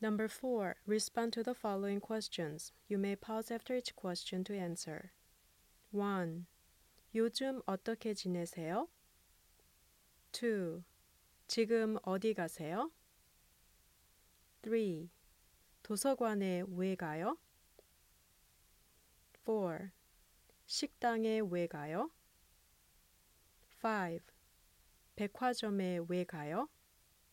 Number 4. Respond to the following questions. You may pause after each question to answer. 1. 요즘 어떻게 지내세요? 2. 지금 어디 가세요? 3. 도서관에 왜 가요? 4. 식당에 왜 가요? 5. 백화점에 왜 가요?